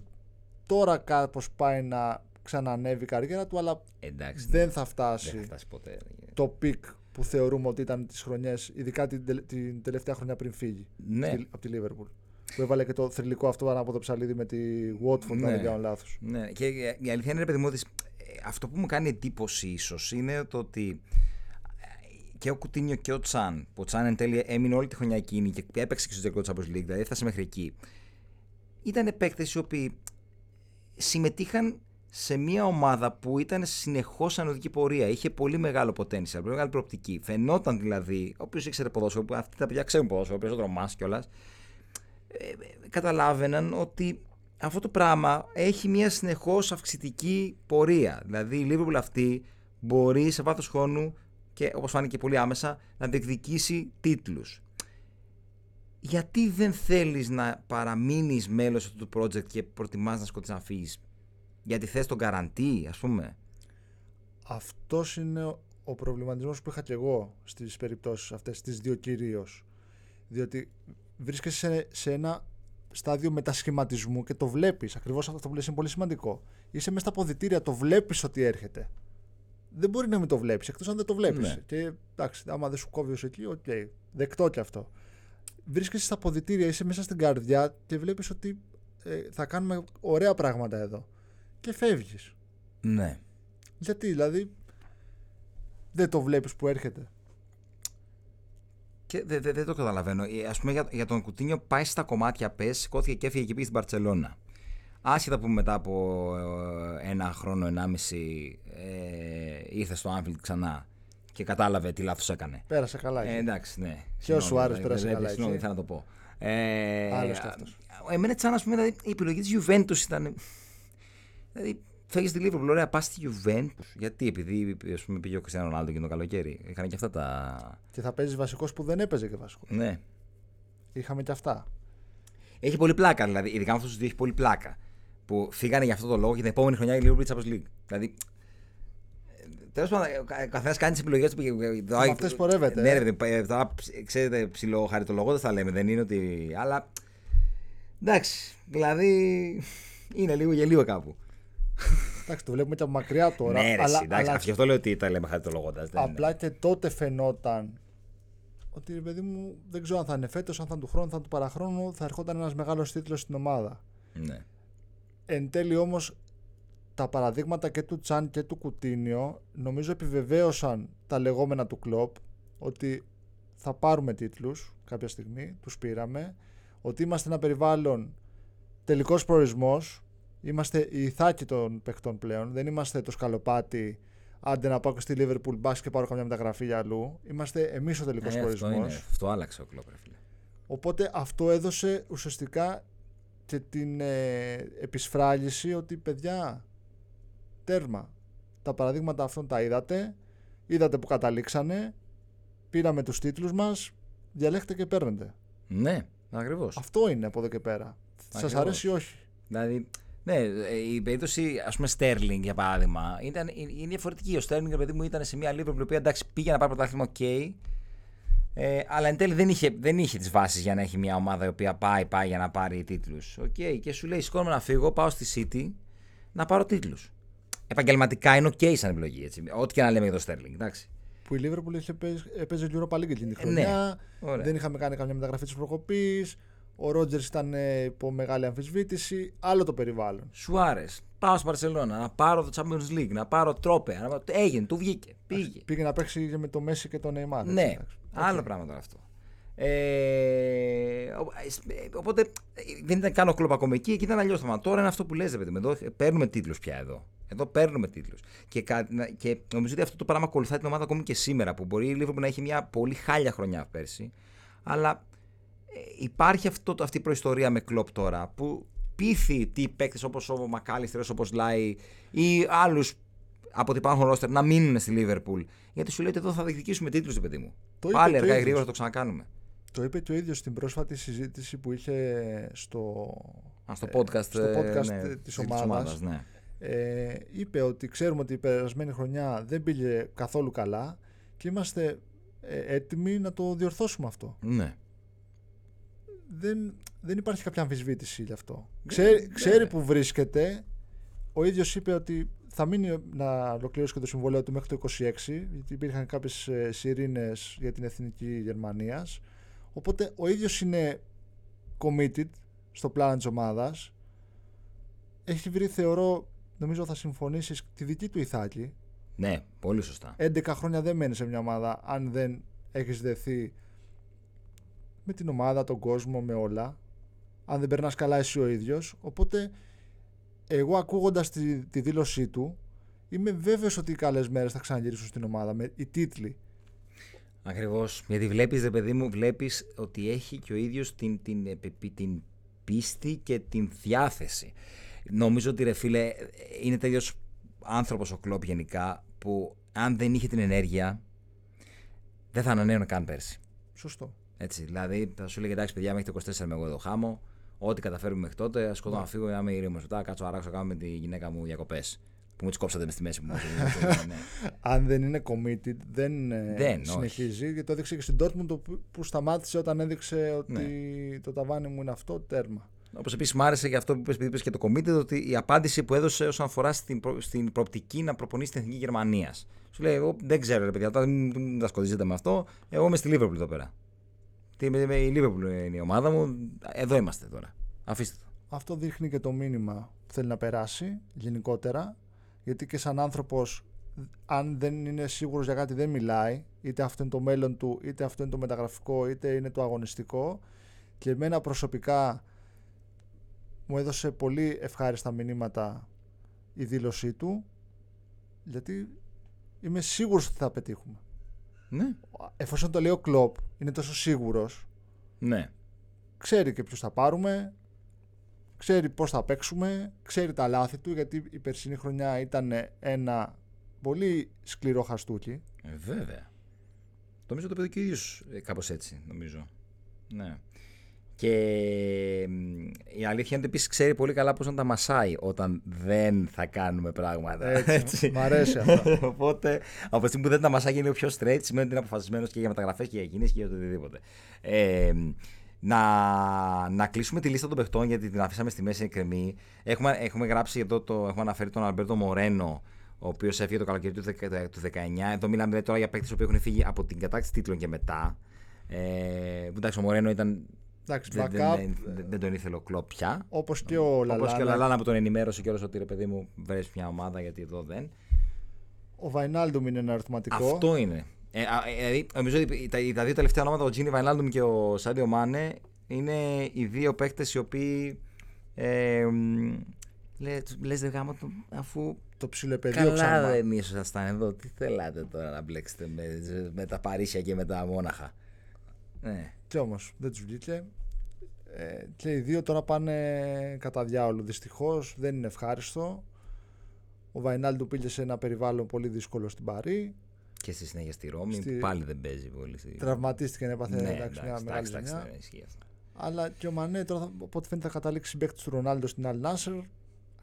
τώρα κάπως πάει να ξανανέβει η καριέρα του, αλλά Εντάξει. δεν θα Δεν φτάσει θα φτάσει ποτέ. το peak που θεωρούμε ότι ήταν τις χρονιές, ειδικά την, τελε- την τελευταία χρονιά πριν φύγει Ναι. στη- από τη Liverpool. Που έβαλε και το θρυλικό αυτό από το ψαλίδι με τη Watford, αν Ναι. δεν κάνω λάθος. Ναι, και η αλήθεια είναι, ρε παιδί μου, ότι ε, αυτό που μου κάνει εντύπωση ίσως είναι το ότι ε, και ο Κουτίνιο και ο Τσάν, που ο Τσάν εν τέλει έμεινε όλη τη χρονιά εκείνη και έπαιξε και στο τελικό Champions League, δηλαδή έφτασε μέχρι εκεί. Ήταν παίκτες οι οποίοι συμμετείχαν σε μια ομάδα που ήταν συνεχώς ανωδική πορεία. Είχε πολύ μεγάλο potential, πολύ μεγάλη προοπτική. Φαινόταν δηλαδή, όποιος ήξερε ποδόσφαιρο, που αυτοί τα παιδιά ξέρουν ποδόσφαιρο, περισσότερο εμά κιόλας, ε, καταλάβαιναν ότι αυτό το πράγμα έχει μια συνεχώς αυξητική πορεία. Δηλαδή η Liverpool αυτή μπορεί σε βάθος χρόνου και όπως φάνηκε πολύ άμεσα να διεκδικήσει τίτλους. Γιατί δεν θέλεις να παραμείνεις μέλος αυτού του project και προτιμάς να σκοτείς να φύγεις; Γιατί θες τον καραντί ας πούμε. Αυτός είναι ο- ο προβληματισμός που είχα και εγώ στις περιπτώσεις αυτές, τις δύο κυρίως. Διότι βρίσκεσαι σε, σε ένα στάδιο μετασχηματισμού και το βλέπεις. Ακριβώς αυτό που λες είναι πολύ σημαντικό. Είσαι μέσα στα αποδυτήρια, το βλέπεις ότι έρχεται. Δεν μπορεί να μην το βλέπεις, εκτός αν δεν το βλέπεις. Ναι. Και εντάξει, άμα δεν σου κόβει ως εκεί, οκ, δεκτό και αυτό. Βρίσκεσαι στα αποδυτήρια, είσαι μέσα στην καρδιά και βλέπεις ότι ε, θα κάνουμε ωραία πράγματα εδώ. Και φεύγεις. Ναι. Γιατί, δηλαδή, δεν το βλέπεις που έρχεται. Και δεν δε, δεν το καταλαβαίνω. Ε, ας πούμε για, για τον Κουτίνιο πάει στα κομμάτια πες, σηκώθηκε και έφυγε και πήγε στην Παρσελώνα. Άσχετα που μετά από ε, ένα χρόνο, ενάμιση ε, ήρθε στο Anfield ξανά και κατάλαβε τι λάθος έκανε. Πέρασε καλά. Ε, εκεί. εντάξει, ναι. Και ο Συγγνώμη, Σουάρες δεν- πέρασε δεν- καλά, Συγγνώμη, έτσι. ήθελα να το πω. Ε, Άλλος κι αυτός. Εμένα σαν, ας πούμε, δηλαδή, η επιλογή της Juventus ήταν... Δηλαδή, φεύγει στη Liverpool, ωραία, πας στη Juventus. Γιατί, επειδή ας πούμε, πήγε ο Κριστιανό Ρονάλντο και το καλοκαίρι. Είχαν και αυτά τα... Και θα παίζεις βασικός που δεν έπαιζε και βασικός. Ναι. Είχαμε και αυτά. Έχει πολύ πλάκα, δηλαδή. Ειδικά με αυτούς τους δύο έχει πολύ πλάκα. Που φύγανε για αυτό το λόγο και την επόμενη χρονιά η Liverpool Champions League. Δηλαδή. Τέλος πάντων, ο καθένας κάνει τις επιλογές του. Με αυτές πορεύεται, Ναι, ε. ρε, παιδί, ε, τώρα ξέρετε, ψιλοχαριτολογώντα θα λέμε. Δεν είναι ότι. Αλλά. Εντάξει, δηλαδή. Είναι λίγο γελίο κάπου. Εντάξει, το βλέπουμε και από μακριά τώρα. ναι, ρε, αλλά, εσύ, εντάξει, αλλά γι' αυτό λέω ότι τα λέμε χαριτολογώντα. απλά και τότε φαινόταν ότι ρε παιδί μου δεν ξέρω αν θα είναι φέτος, αν θα είναι του χρόνου, αν θα είναι του παραχρόνου, θα ερχόταν ένας μεγάλος τίτλος στην ομάδα. Ναι. Εν τέλει όμως τα παραδείγματα και του Τσάν και του Κουτίνιο νομίζω επιβεβαίωσαν τα λεγόμενα του Κλοπ ότι θα πάρουμε τίτλους κάποια στιγμή, τους πήραμε, ότι είμαστε ένα περιβάλλον τελικός προορισμός, είμαστε οι ηθάκοι των παιχτών πλέον, δεν είμαστε το σκαλοπάτι άντε να πάω και στη Liverpool μπας και πάρω καμιά μεταγραφή για αλλού, είμαστε εμείς ο τελικός Ε, αυτό, προορισμός. είναι, αυτό άλλαξε ο κλόπ, ρε φίλε. Οπότε αυτό έδωσε ουσιαστικά και την ε, επισφράγιση ότι παιδιά τέρμα. Τα παραδείγματα αυτών τα είδατε, είδατε που καταλήξανε, πήραμε τους τίτλους μας, διαλέξτε και παίρνετε. Ναι, ακριβώς. Αυτό είναι από εδώ και πέρα. Σας Ακριβώς. αρέσει ή όχι; Δηλαδή, ναι, η περίπτωση, ας πούμε, Sterling για παράδειγμα, ήταν, είναι διαφορετική. Ο Sterling, ρε παιδί μου, ήταν σε μια Liverpool που εντάξει, πήγε να πάρει πρωτάθλημα, οκ. Ε, αλλά εν τέλει δεν είχε, δεν είχε τις βάσεις για να έχει μια ομάδα η οποία πάει, πάει για να πάρει τίτλους. Okay. Και σου λέει: Σηκώνομαι να φύγω, πάω στη City να πάρω τίτλους. Επαγγελματικά είναι οκ σαν επιλογή. Έτσι. Ό,τι και να λέμε για το Sterling. Εντάξει. Που η Liverpool είχε παίζει, έπαιζε Europa League εκείνη τη Ε, ναι. χρονιά. Ωραία. δεν είχαμε κάνει καμιά μεταγραφή της προκοπής. Ο Ρότζερς ήταν ε, υπό μεγάλη αμφισβήτηση. Άλλο το περιβάλλον. Σουάρες, πάω στην Μπαρσελόνα να πάρω το Champions League, να πάρω τρόπαια. Να... πάρω- Έγινε, του βγήκε. Πήγε. Πήγε να παίξει και με το Μέσι και τον Neymar. έτσι, Ναι, εντάξει. άλλο πράγμα τώρα αυτό. Ε, ο- ε, οπότε ε, δεν ήταν καν ο κλοπ ακόμη εκεί, εκεί ήταν αλλιώς το πράγμα. Τώρα είναι αυτό που λες, ρε παιδί μου. Εδώ ε, παίρνουμε τίτλους πια εδώ. Εδώ παίρνουμε τίτλους. Και, κα- να- και νομίζω ότι αυτό το πράγμα ακολουθάει την ομάδα ακόμη και σήμερα. Που μπορεί η Liverpool να έχει μια πολύ χάλια χρονιά πέρσι. Αλλά ε, υπάρχει αυτό, αυτή η προϊστορία με κλοπ τώρα που πείθει τι παίκτες όπως ο Μακάλιστερ, όπως Λάι ή άλλους από την πάνω ρόστερ να μείνουν στη Liverpool. Γιατί σου λέει ότι εδώ θα διεκδικήσουμε τίτλους, παιδί μου. Το είπε Πάλι και ο αργά ή ίδιος. γρήγορα θα το ξανακάνουμε. Το είπε και ο ίδιος στην πρόσφατη συζήτηση που είχε στο, Α, στο podcast, στο ε, podcast ναι, της της ομάδας. ναι. ε, είπε ότι ξέρουμε ότι η περασμένη χρονιά δεν πήγε καθόλου καλά και είμαστε ε, έτοιμοι να το διορθώσουμε αυτό. ναι. Δεν, δεν υπάρχει κάποια αμφισβήτηση γι' αυτό. Ξέρει, ξέρει που βρίσκεται. Ο ίδιος είπε ότι θα μείνει να ολοκληρώσει και το συμβολέο του μέχρι το 26, γιατί υπήρχαν κάποιες ε, σιρήνες για την εθνική Γερμανίας. Οπότε ο ίδιος είναι committed στο πλάνο της ομάδας. Έχει βρει, θεωρώ, νομίζω θα συμφωνήσεις, τη δική του Ιθάκη. Ναι, πολύ σωστά. 11 χρόνια δεν μένει σε μια ομάδα αν δεν έχεις δεθεί με την ομάδα, τον κόσμο, με όλα. Αν δεν περνάς καλά εσύ ο ίδιος. Οπότε εγώ ακούγοντας τη, τη δήλωσή του είμαι βέβαιος ότι οι καλές μέρες θα ξαναγυρίσουν στην ομάδα με οι τίτλοι. Ακριβώς. Γιατί βλέπεις, δε παιδί μου, βλέπεις ότι έχει και ο ίδιος την, την, την πίστη και την διάθεση. Νομίζω ότι ρε φίλε είναι τέτοιος άνθρωπος ο Κλόπ γενικά που αν δεν είχε την ενέργεια δεν θα ανανέωνε καν πέρσι. Σωστό. Έτσι, δηλαδή θα σου λέγε εντάξει παιδιά μέχρι το 24 με εγώ εδώ χάμω ό,τι καταφέρουμε μέχρι τότε ας σκοτώ να φύγω για να είμαι ήρεμο μετά κάτσω αράξω κάνω με τη γυναίκα μου διακοπές που μου τις κόψατε μες στη μέση μου. ναι. Αν δεν είναι committed, δεν, ε, δεν συνεχίζει. Γιατί το έδειξε και στην Dortmund που σταμάτησε όταν έδειξε ότι ναι. το ταβάνι μου είναι αυτό, τέρμα. Όπως επίσης μου άρεσε και αυτό που είπες και το committed, ότι η απάντηση που έδωσε όσον αφορά στην, προ, στην προοπτική να προπονήσει την εθνική Γερμανίας. Σου λέει: Εγώ δεν ξέρω, ρε παιδιά, δεν τα σκοτίζετε με αυτό. Εγώ είμαι στη Λίβερπουλ εδώ πέρα. Τι, η Λίβερπουλ είναι η ομάδα μου. Εδώ είμαστε τώρα. Αφήστε το. Αυτό δείχνει και το μήνυμα που θέλει να περάσει γενικότερα. Γιατί και σαν άνθρωπος, αν δεν είναι σίγουρος για κάτι, δεν μιλάει. Είτε αυτό είναι το μέλλον του, είτε αυτό είναι το μεταγραφικό, είτε είναι το αγωνιστικό. Και εμένα προσωπικά μου έδωσε πολύ ευχάριστα μηνύματα η δήλωσή του γιατί είμαι σίγουρος ότι θα πετύχουμε. Ναι. Εφόσον το λέει ο Κλόπ, είναι τόσο σίγουρος. Ναι. Ξέρει και ποιους θα πάρουμε, ξέρει πώς θα παίξουμε, ξέρει τα λάθη του γιατί η περσινή χρονιά ήταν ένα πολύ σκληρό χαστούκι. Ε, βέβαια. Νομίζω το παιδί και ο ίδιος ε, κάπως έτσι, νομίζω. Ναι. Και η αλήθεια είναι ότι επίσης ξέρει πολύ καλά πώς να τα μασάει όταν δεν θα κάνουμε πράγματα. Έτσι. Μ' αρέσει αυτό. Οπότε από τη στιγμή που δεν τα μασάει είναι πιο straight, σημαίνει ότι είναι αποφασισμένος και για μεταγραφές και για κινήσεις και για οτιδήποτε. Ε, να, να κλείσουμε τη λίστα των παιχτών γιατί την αφήσαμε στη μέση εκκρεμή. Έχουμε, έχουμε γράψει εδώ, το, έχουμε αναφέρει τον Αλμπέρτο Μορένο, ο οποίος έφυγε το καλοκαίρι του 19. Εδώ μιλάμε τώρα για παίκτες που έχουν φύγει από την κατάκτηση τίτλων και μετά. Ε, εντάξει, ο Μορένο ήταν Εντάξει, δεν, δεν, δεν, δεν, τον ήθελε ο Κλοπ πια. Όπως και ο Λαλάνα. Όπως και ο Λαλάνα που τον ενημέρωσε και όλο ότι ρε παιδί μου βρει μια ομάδα γιατί εδώ δεν. Ο Βαϊνάλντουμ είναι ένα αριθματικό. Αυτό είναι. Ε, ε, νομίζω ότι τα, τα δύο τελευταία ονόματα, ο Τζίνι Βαϊνάλντουμ και ο Σάντιο Μάνε, είναι οι δύο παίκτες οι οποίοι. Ε, Λες δε γάμο του, αφού. Το ψιλοπεδίο Καλά δεν ήσασταν εδώ. Τι θέλατε τώρα να μπλέξετε με, με τα Παρίσια και με τα Μόναχα. Ναι. Και όμως δεν τους βγήκε. Ε, και οι δύο τώρα πάνε κατά διάολο. Δυστυχώς δεν είναι ευχάριστο. Ο Βαϊνάλ του πήγε σε ένα περιβάλλον πολύ δύσκολο στην Παρή. Και στη συνέχεια στη Ρώμη, στη... που πάλι δεν παίζει πολύ. Στη... Τραυματίστηκε να έπαθε ναι, εντάξει, μια μεγάλη ζημιά. Αλλά και ο Μανέ τώρα, οπότε φαίνεται θα καταλήξει συμπαίκτης του Ρονάλντο στην Αλ Νάσερ.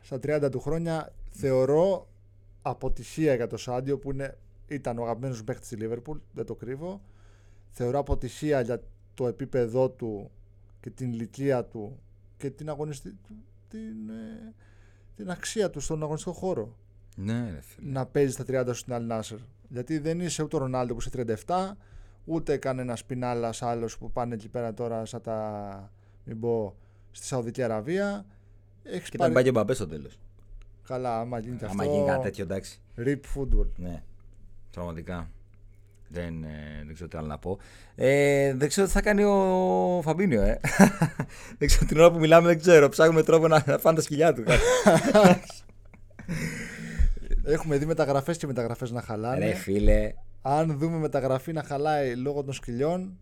Στα 30 του χρόνια θεωρώ αποτυχία για το Σάντιο που είναι, ήταν ο αγαπημένος παίκτης της Λίβερπουλ, δεν το κρύβω θεωρώ αποτυχία για το επίπεδό του και την ηλικία του και την, αγωνιστή, την, ε, την αξία του στον αγωνιστικό χώρο. Ναι, ρε φίλε. Να παίζεις στα 30 σου στην Αλνάσερ. Γιατί δεν είσαι ούτε ο Ρονάλντο που είσαι 37, ούτε κανένας πινάλας άλλος που πάνε εκεί πέρα τώρα σαν τα. μην πω στη Σαουδική Αραβία. Έχεις και πάρει... ήταν πάει και ο Μπαμπέ στο τέλος. Καλά, άμα γίνει και αυτό. Άμα γίνει κάτι τέτοιο, εντάξει. Rip football. Ναι, πραγματικά. Δεν, ε, δεν ξέρω τι άλλο να πω. Ε, δεν ξέρω τι θα κάνει ο Φαμπίνιο, ε. δεν ξέρω την ώρα που μιλάμε, δεν ξέρω. Ψάχνουμε τρόπο να φάνε τα σκυλιά του. Έχουμε δει μεταγραφές και μεταγραφές να χαλάνε. Ρε φίλε. Αν δούμε μεταγραφή να χαλάει λόγω των σκυλιών.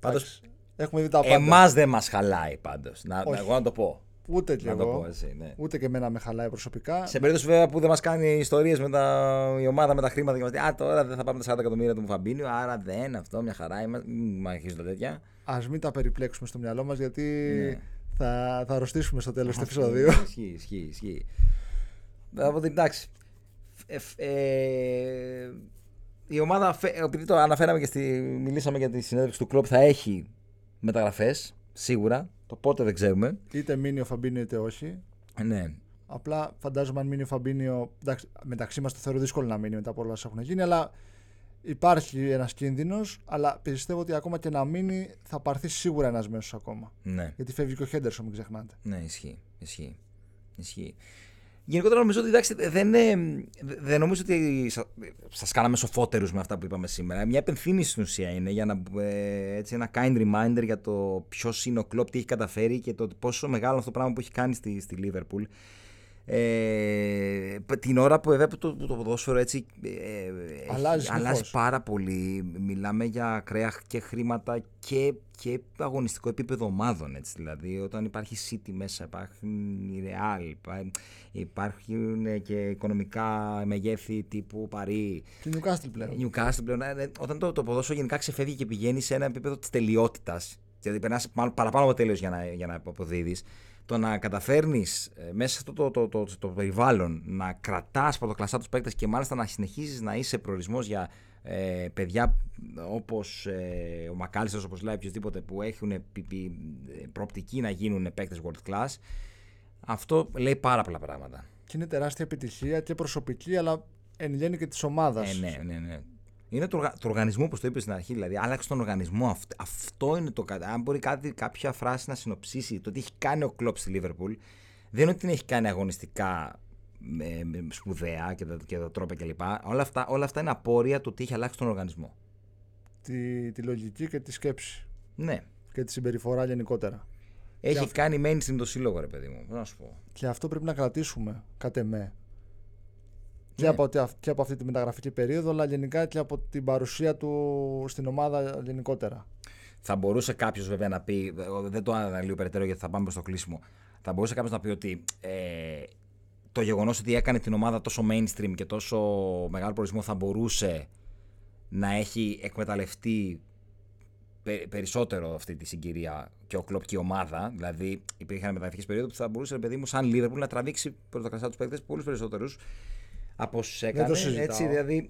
Πάντως. Έχουμε δει τα πάντα. Εμάς δεν μας χαλάει πάντως. Να, εγώ να το πω. Ούτε και εγώ. ναι. Ούτε και εμένα με χαλάει προσωπικά. Σε περίπτωση βέβαια που δεν μας κάνει ιστορίες με τα... η ομάδα με τα χρήματα και μας λέει Α, τώρα δεν θα πάμε τα 40 εκατομμύρια του Φαμπίνιου, άρα δεν αυτό, μια χαρά. Μην αρχίζουν τα τέτοια. Α μην τα περιπλέξουμε στο μυαλό μας γιατί ναι. θα, θα αρρωστήσουμε στο τέλος του επεισοδίου. Ισχύει, ισχύει, ισχύει. Από την εντάξει. Ε, ε, η ομάδα, επειδή το αναφέραμε και στη, μιλήσαμε για τη συνέντευξη του κλοπ, θα έχει μεταγραφές Σίγουρα. Το πότε δεν ξέρουμε. Είτε μείνει ο Φαμπίνιο είτε όχι. Ναι. Απλά φαντάζομαι αν μείνει ο Φαμπίνιο. Εντάξει, μεταξύ μας το θεωρώ δύσκολο να μείνει μετά από όλα όσα έχουν γίνει, αλλά υπάρχει ένας κίνδυνος. Αλλά πιστεύω ότι ακόμα και να μείνει θα πάρθει σίγουρα ένας μέσος ακόμα. Ναι. Γιατί φεύγει και ο Χέντερσον, μην ξεχνάτε. Ναι, ισχύει. ισχύει. ισχύει. Γενικότερα νομίζω ότι εντάξει, δεν, δεν νομίζω ότι σα κάναμε σοφότερους με αυτά που είπαμε σήμερα. Μια επενθύμηση στην ουσία είναι για να, ε, έτσι, ένα kind reminder για το ποιος είναι ο κλοπ, τι έχει καταφέρει και το πόσο μεγάλο αυτό το πράγμα που έχει κάνει στη, στη Liverpool. Ε, την ώρα που βέβαια το, το ποδόσφαιρο έτσι ε, αλλάζει, αλλάζει πάρα πολύ. Μιλάμε για ακραία και χρήματα και, και αγωνιστικό επίπεδο ομάδων. Έτσι, δηλαδή, όταν υπάρχει City μέσα, υπάρχει η Real, υπάρχουν και οικονομικά μεγέθη τύπου Παρί. Και Newcastle πλέον. Newcastle πλέον. Ε, όταν το, το ποδόσφαιρο γενικά ξεφεύγει και πηγαίνει σε ένα επίπεδο της τελειότητας, δηλαδή περνάς παραπάνω από τέλειος για να, για να αποδίδεις το να καταφέρνεις ε, μέσα σε αυτό το, το, το, το, περιβάλλον να κρατάς πρωτοκλασσά τους παίκτες και μάλιστα να συνεχίζεις να είσαι προορισμός για ε, παιδιά όπως ε, ο Μακάλιστρο, όπως λέει οποιοδήποτε που έχουν πι, πι, προοπτική να γίνουν παίκτες world class. Αυτό λέει πάρα πολλά πράγματα. Και είναι τεράστια επιτυχία και προσωπική, αλλά εν γέννη και της ομάδας. Ε, ναι, ναι, ναι. Είναι το, το οργανισμό, όπως το είπες στην αρχή. Δηλαδή, άλλαξε τον οργανισμό. Αυτό, είναι το. Αν μπορεί κάτι, κάποια φράση να συνοψίσει το τι έχει κάνει ο Κλοπ στη Λίβερπουλ, δεν είναι ότι την έχει κάνει αγωνιστικά με, με σπουδαία και τα, και τα τρόπια κλπ. Όλα αυτά, όλα αυτά είναι απόρρια του τι έχει αλλάξει τον οργανισμό. Τη, τη λογική και τη σκέψη. Ναι. Και τη συμπεριφορά γενικότερα. Έχει και κάνει mainstream το σύλλογο, ρε παιδί μου. Να σου πω. Και αυτό πρέπει να κρατήσουμε, κάτε με και, ναι. από, και από αυτή τη μεταγραφική περίοδο, αλλά γενικά και από την παρουσία του στην ομάδα γενικότερα. Θα μπορούσε κάποιος βέβαια να πει, δεν το αναλύω περαιτέρω γιατί θα πάμε προς το κλείσιμο. Θα μπορούσε κάποιος να πει ότι ε, το γεγονός ότι έκανε την ομάδα τόσο mainstream και τόσο μεγάλο προορισμό θα μπορούσε να έχει εκμεταλλευτεί περισσότερο αυτή τη συγκυρία και ο κλοπ και η ομάδα. Δηλαδή, υπήρχαν μεταγραφικές περίοδο που θα μπορούσε, παιδί μου, σαν Liverpool να τραβήξει πρωτοκραστά τους παίκτες πολλούς περισσότερους από όσους έκανε. έτσι, δηλαδή,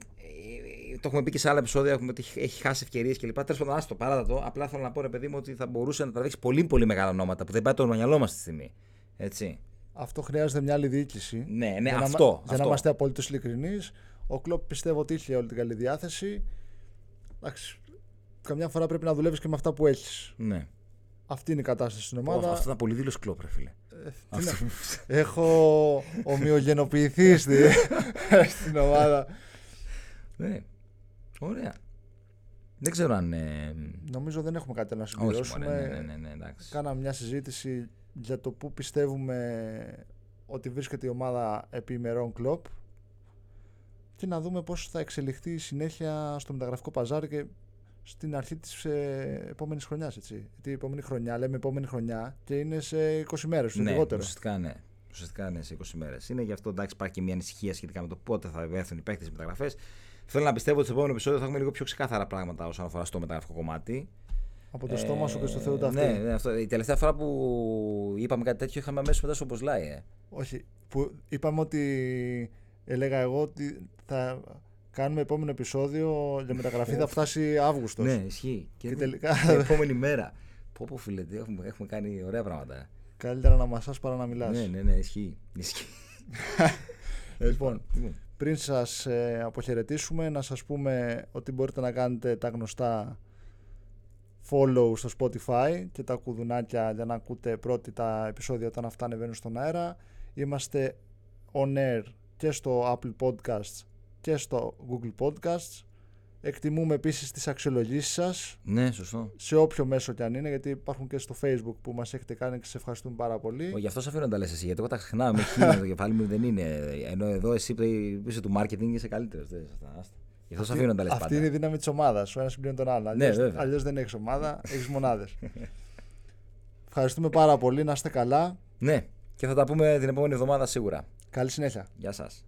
το έχουμε πει και σε άλλα επεισόδια έχουμε ότι έχει χάσει ευκαιρίες κλπ. Τέλος πάντων, άστο, παράδατο. Απλά θέλω να πω, ρε παιδί μου, ότι θα μπορούσε να τραβήξει πολύ πολύ μεγάλα ονόματα που δεν πάει το μυαλό μας στη στιγμή. Έτσι. Αυτό χρειάζεται μια άλλη διοίκηση. Ναι, ναι, για αυτό. Να, για να είμαστε απολύτως ειλικρινείς. Ο Κλοπ πιστεύω ότι είχε όλη την καλή διάθεση. Εντάξει, καμιά φορά πρέπει να δουλεύεις και με αυτά που έχεις. Ναι. Αυτή είναι η κατάσταση στην ομάδα. Αυτό ήταν πολύ δήλωση κλόπ, ρε φίλε. Ε, Έχω ομοιογενοποιηθεί στην ομάδα. Ναι. Ωραία. Δεν ξέρω αν. Ε... Νομίζω δεν έχουμε κάτι να συμπληρώσουμε. Όχι, ναι, ναι, ναι, ναι, Κάναμε μια συζήτηση για το πού πιστεύουμε ότι βρίσκεται η ομάδα επί ημερών κλοπ και να δούμε πώς θα εξελιχθεί η συνέχεια στο μεταγραφικό παζάρι και στην αρχή της ε, επόμενης χρονιάς. Γιατί η επόμενη χρονιά, λέμε επόμενη χρονιά και είναι σε 20 μέρες, ναι, λιγότερο. Ουσιαστικά ναι. Ουσιαστικά ναι, σε 20 μέρες. Είναι γι' αυτό εντάξει, υπάρχει και μια ανησυχία σχετικά με το πότε θα έρθουν οι παίχτε μεταγραφές. Θέλω να πιστεύω ότι στο επόμενο επεισόδιο θα έχουμε λίγο πιο ξεκάθαρα πράγματα όσον αφορά στο μεταγραφικό κομμάτι. Από το στόμα σου και στο Θεό τα ναι, ναι, αυτό. Η τελευταία φορά που είπαμε κάτι τέτοιο είχαμε αμέσως μετά στο Μποσλάι. Ε. Όχι. Που είπαμε ότι έλεγα εγώ ότι θα Κάνουμε επόμενο επεισόδιο για μεταγραφή θα φτάσει Αύγουστος. Ναι, ισχύει. Και, και τελικά. Την επόμενη μέρα. Πω, πω φίλε, έχουμε, έχουμε κάνει ωραία πράγματα. Καλύτερα να μασάς παρά να μιλάς. Ναι, ναι, ναι, ισχύει. ισχύει. λοιπόν, πριν σας ε, αποχαιρετήσουμε, να σας πούμε ότι μπορείτε να κάνετε τα γνωστά follow στο Spotify και τα κουδουνάκια για να ακούτε πρώτοι τα επεισόδια όταν αυτά ανεβαίνουν στον αέρα. Είμαστε on air και στο Apple Podcasts και στο Google Podcasts. Εκτιμούμε επίσης τις αξιολογήσεις σας. Ναι, σωστό. Σε όποιο μέσο και αν είναι, γιατί υπάρχουν και στο Facebook που μας έχετε κάνει και σε ευχαριστούμε πάρα πολύ. Ο, γι' αυτό σε αφήνω να τα λες εσύ, γιατί εγώ τα ξεχνάω. Με χίλια το κεφάλι μου δεν είναι. Ενώ εδώ εσύ είσαι του marketing είσαι καλύτερος. Γι' αυτό σε αφήνω να τα λες. Αυτή είναι η δύναμη της ομάδας. Ο ένας συμπληρώνει τον άλλο. Ναι, Αλλιώς δεν έχεις ομάδα, έχεις μονάδες. Ευχαριστούμε πάρα πολύ. Να είστε καλά. Ναι, και θα τα πούμε την επόμενη εβδομάδα σίγουρα. Καλή συνέχεια. Γεια σας.